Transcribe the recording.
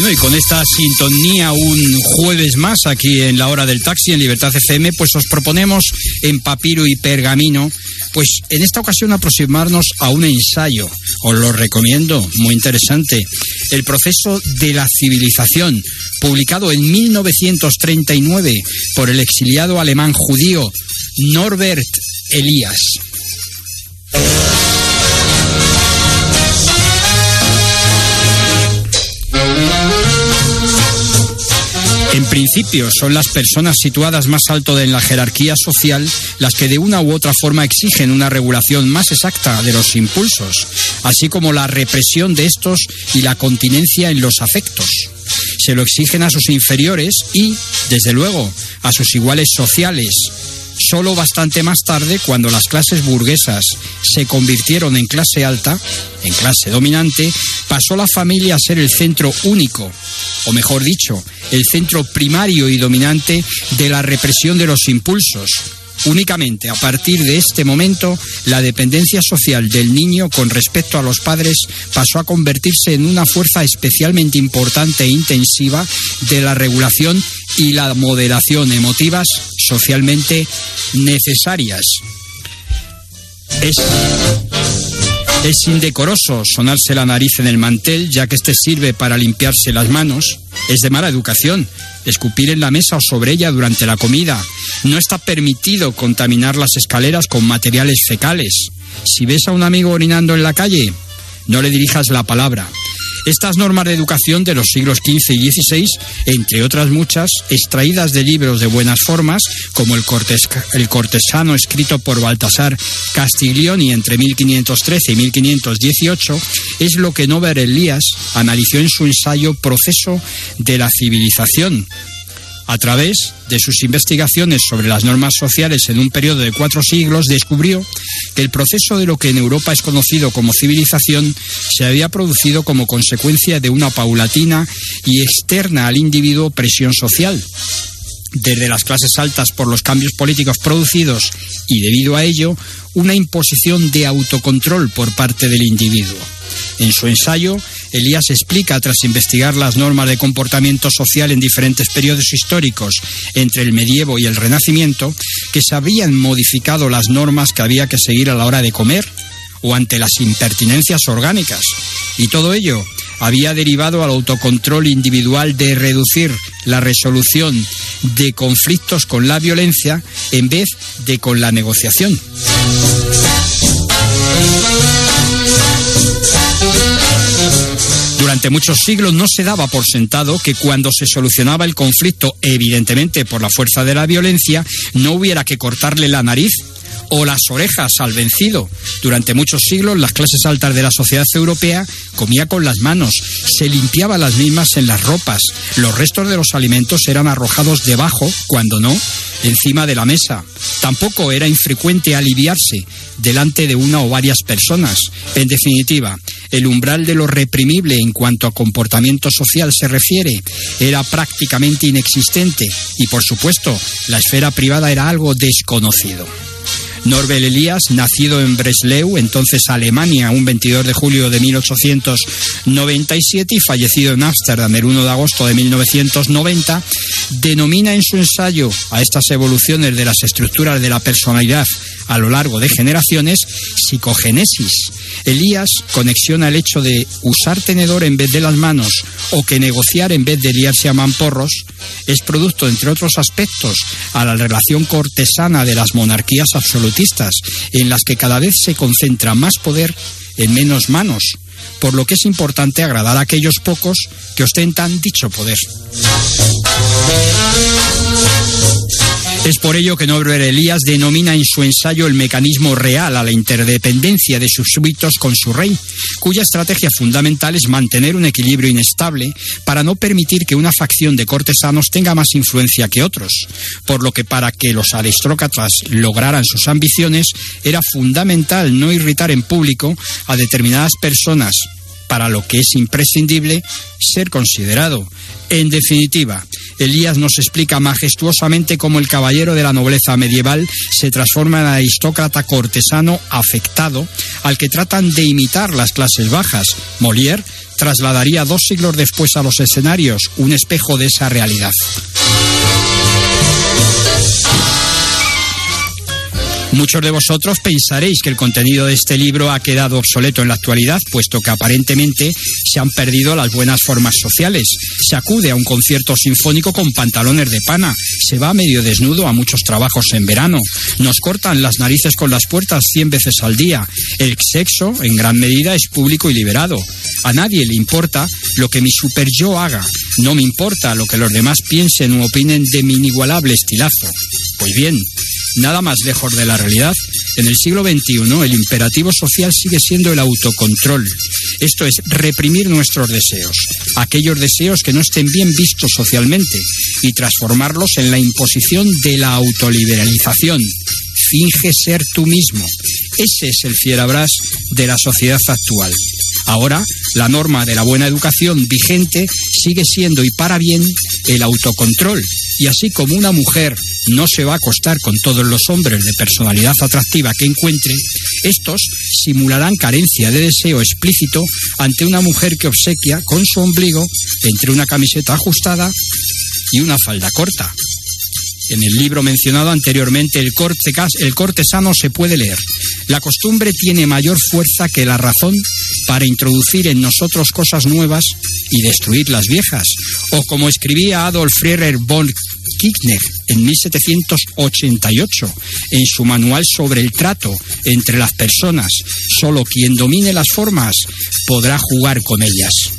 Bueno, y con esta sintonía un jueves más aquí en la hora del taxi en Libertad FM, pues os proponemos en papiro y pergamino, pues en esta ocasión aproximarnos a un ensayo. Os lo recomiendo, muy interesante. El proceso de la civilización, publicado en 1939 por el exiliado alemán judío Norbert Elias. En principio, son las personas situadas más alto en la jerarquía social las que de una u otra forma exigen una regulación más exacta de los impulsos, así como la represión de estos y la continencia en los afectos. Se lo exigen a sus inferiores y, desde luego, a sus iguales sociales, solo bastante más tarde, cuando las clases burguesas se convirtieron en clase alta, en clase dominante, pasó la familia a ser el centro único, o mejor dicho, el centro primario y dominante de la represión de los impulsos. Únicamente a partir de este momento, la dependencia social del niño con respecto a los padres pasó a convertirse en una fuerza especialmente importante e intensiva de la regulación y la moderación emotivas socialmente necesarias. Es, es indecoroso sonarse la nariz en el mantel, ya que este sirve para limpiarse las manos. Es de mala educación escupir en la mesa o sobre ella durante la comida. No está permitido contaminar las escaleras con materiales fecales. Si ves a un amigo orinando en la calle, no le dirijas la palabra. Estas normas de educación de los siglos XV y XVI, entre otras muchas, extraídas de libros de buenas formas, como el, el cortesano escrito por Baltasar Castiglioni entre 1513 y 1518, es lo que Nover Elías analizó en su ensayo Proceso de la Civilización, a través de sus investigaciones sobre las normas sociales en un periodo de cuatro siglos, descubrió que el proceso de lo que en Europa es conocido como civilización se había producido como consecuencia de una paulatina y externa al individuo presión social desde las clases altas por los cambios políticos producidos y debido a ello una imposición de autocontrol por parte del individuo. En su ensayo, Elías explica, tras investigar las normas de comportamiento social en diferentes periodos históricos entre el medievo y el renacimiento, que se habían modificado las normas que había que seguir a la hora de comer o ante las impertinencias orgánicas. Y todo ello había derivado al autocontrol individual de reducir la resolución de conflictos con la violencia en vez de con la negociación. Durante muchos siglos no se daba por sentado que cuando se solucionaba el conflicto, evidentemente por la fuerza de la violencia, no hubiera que cortarle la nariz o las orejas al vencido. Durante muchos siglos las clases altas de la sociedad europea comía con las manos, se limpiaba las mismas en las ropas, los restos de los alimentos eran arrojados debajo, cuando no, encima de la mesa. Tampoco era infrecuente aliviarse delante de una o varias personas. En definitiva, el umbral de lo reprimible en cuanto a comportamiento social se refiere era prácticamente inexistente y, por supuesto, la esfera privada era algo desconocido. Norbert Elias, nacido en Breslau, entonces Alemania, un 22 de julio de 1897 y fallecido en Ámsterdam el 1 de agosto de 1990, denomina en su ensayo a estas evoluciones de las estructuras de la personalidad a lo largo de generaciones psicogenesis. Elías conexiona el hecho de usar tenedor en vez de las manos o que negociar en vez de liarse a mamporros es producto, entre otros aspectos, a la relación cortesana de las monarquías absolutistas, en las que cada vez se concentra más poder en menos manos, por lo que es importante agradar a aquellos pocos que ostentan dicho poder. Es por ello que Norbert Elías denomina en su ensayo el mecanismo real a la interdependencia de sus súbditos con su rey, cuya estrategia fundamental es mantener un equilibrio inestable para no permitir que una facción de cortesanos tenga más influencia que otros, por lo que para que los aristócratas lograran sus ambiciones era fundamental no irritar en público a determinadas personas, para lo que es imprescindible ser considerado. En definitiva, Elías nos explica majestuosamente cómo el caballero de la nobleza medieval se transforma en aristócrata cortesano afectado al que tratan de imitar las clases bajas. Molière trasladaría dos siglos después a los escenarios un espejo de esa realidad. Muchos de vosotros pensaréis que el contenido de este libro ha quedado obsoleto en la actualidad, puesto que aparentemente se han perdido las buenas formas sociales. Se acude a un concierto sinfónico con pantalones de pana, se va medio desnudo a muchos trabajos en verano, nos cortan las narices con las puertas cien veces al día. El sexo, en gran medida, es público y liberado. A nadie le importa lo que mi super yo haga. No me importa lo que los demás piensen o opinen de mi inigualable estilazo. Pues bien, nada más lejos de la realidad. En el siglo XXI el imperativo social sigue siendo el autocontrol. Esto es reprimir nuestros deseos, aquellos deseos que no estén bien vistos socialmente, y transformarlos en la imposición de la autoliberalización. Finge ser tú mismo. Ese es el fierabras de la sociedad actual. Ahora, la norma de la buena educación vigente sigue siendo y para bien el autocontrol. Y así como una mujer no se va a acostar con todos los hombres de personalidad atractiva que encuentre, estos simularán carencia de deseo explícito ante una mujer que obsequia con su ombligo entre una camiseta ajustada y una falda corta. En el libro mencionado anteriormente, el, el cortesano se puede leer. La costumbre tiene mayor fuerza que la razón para introducir en nosotros cosas nuevas y destruir las viejas. O como escribía Adolf Friedrich von Kirchner en 1788 en su manual sobre el trato entre las personas, solo quien domine las formas podrá jugar con ellas.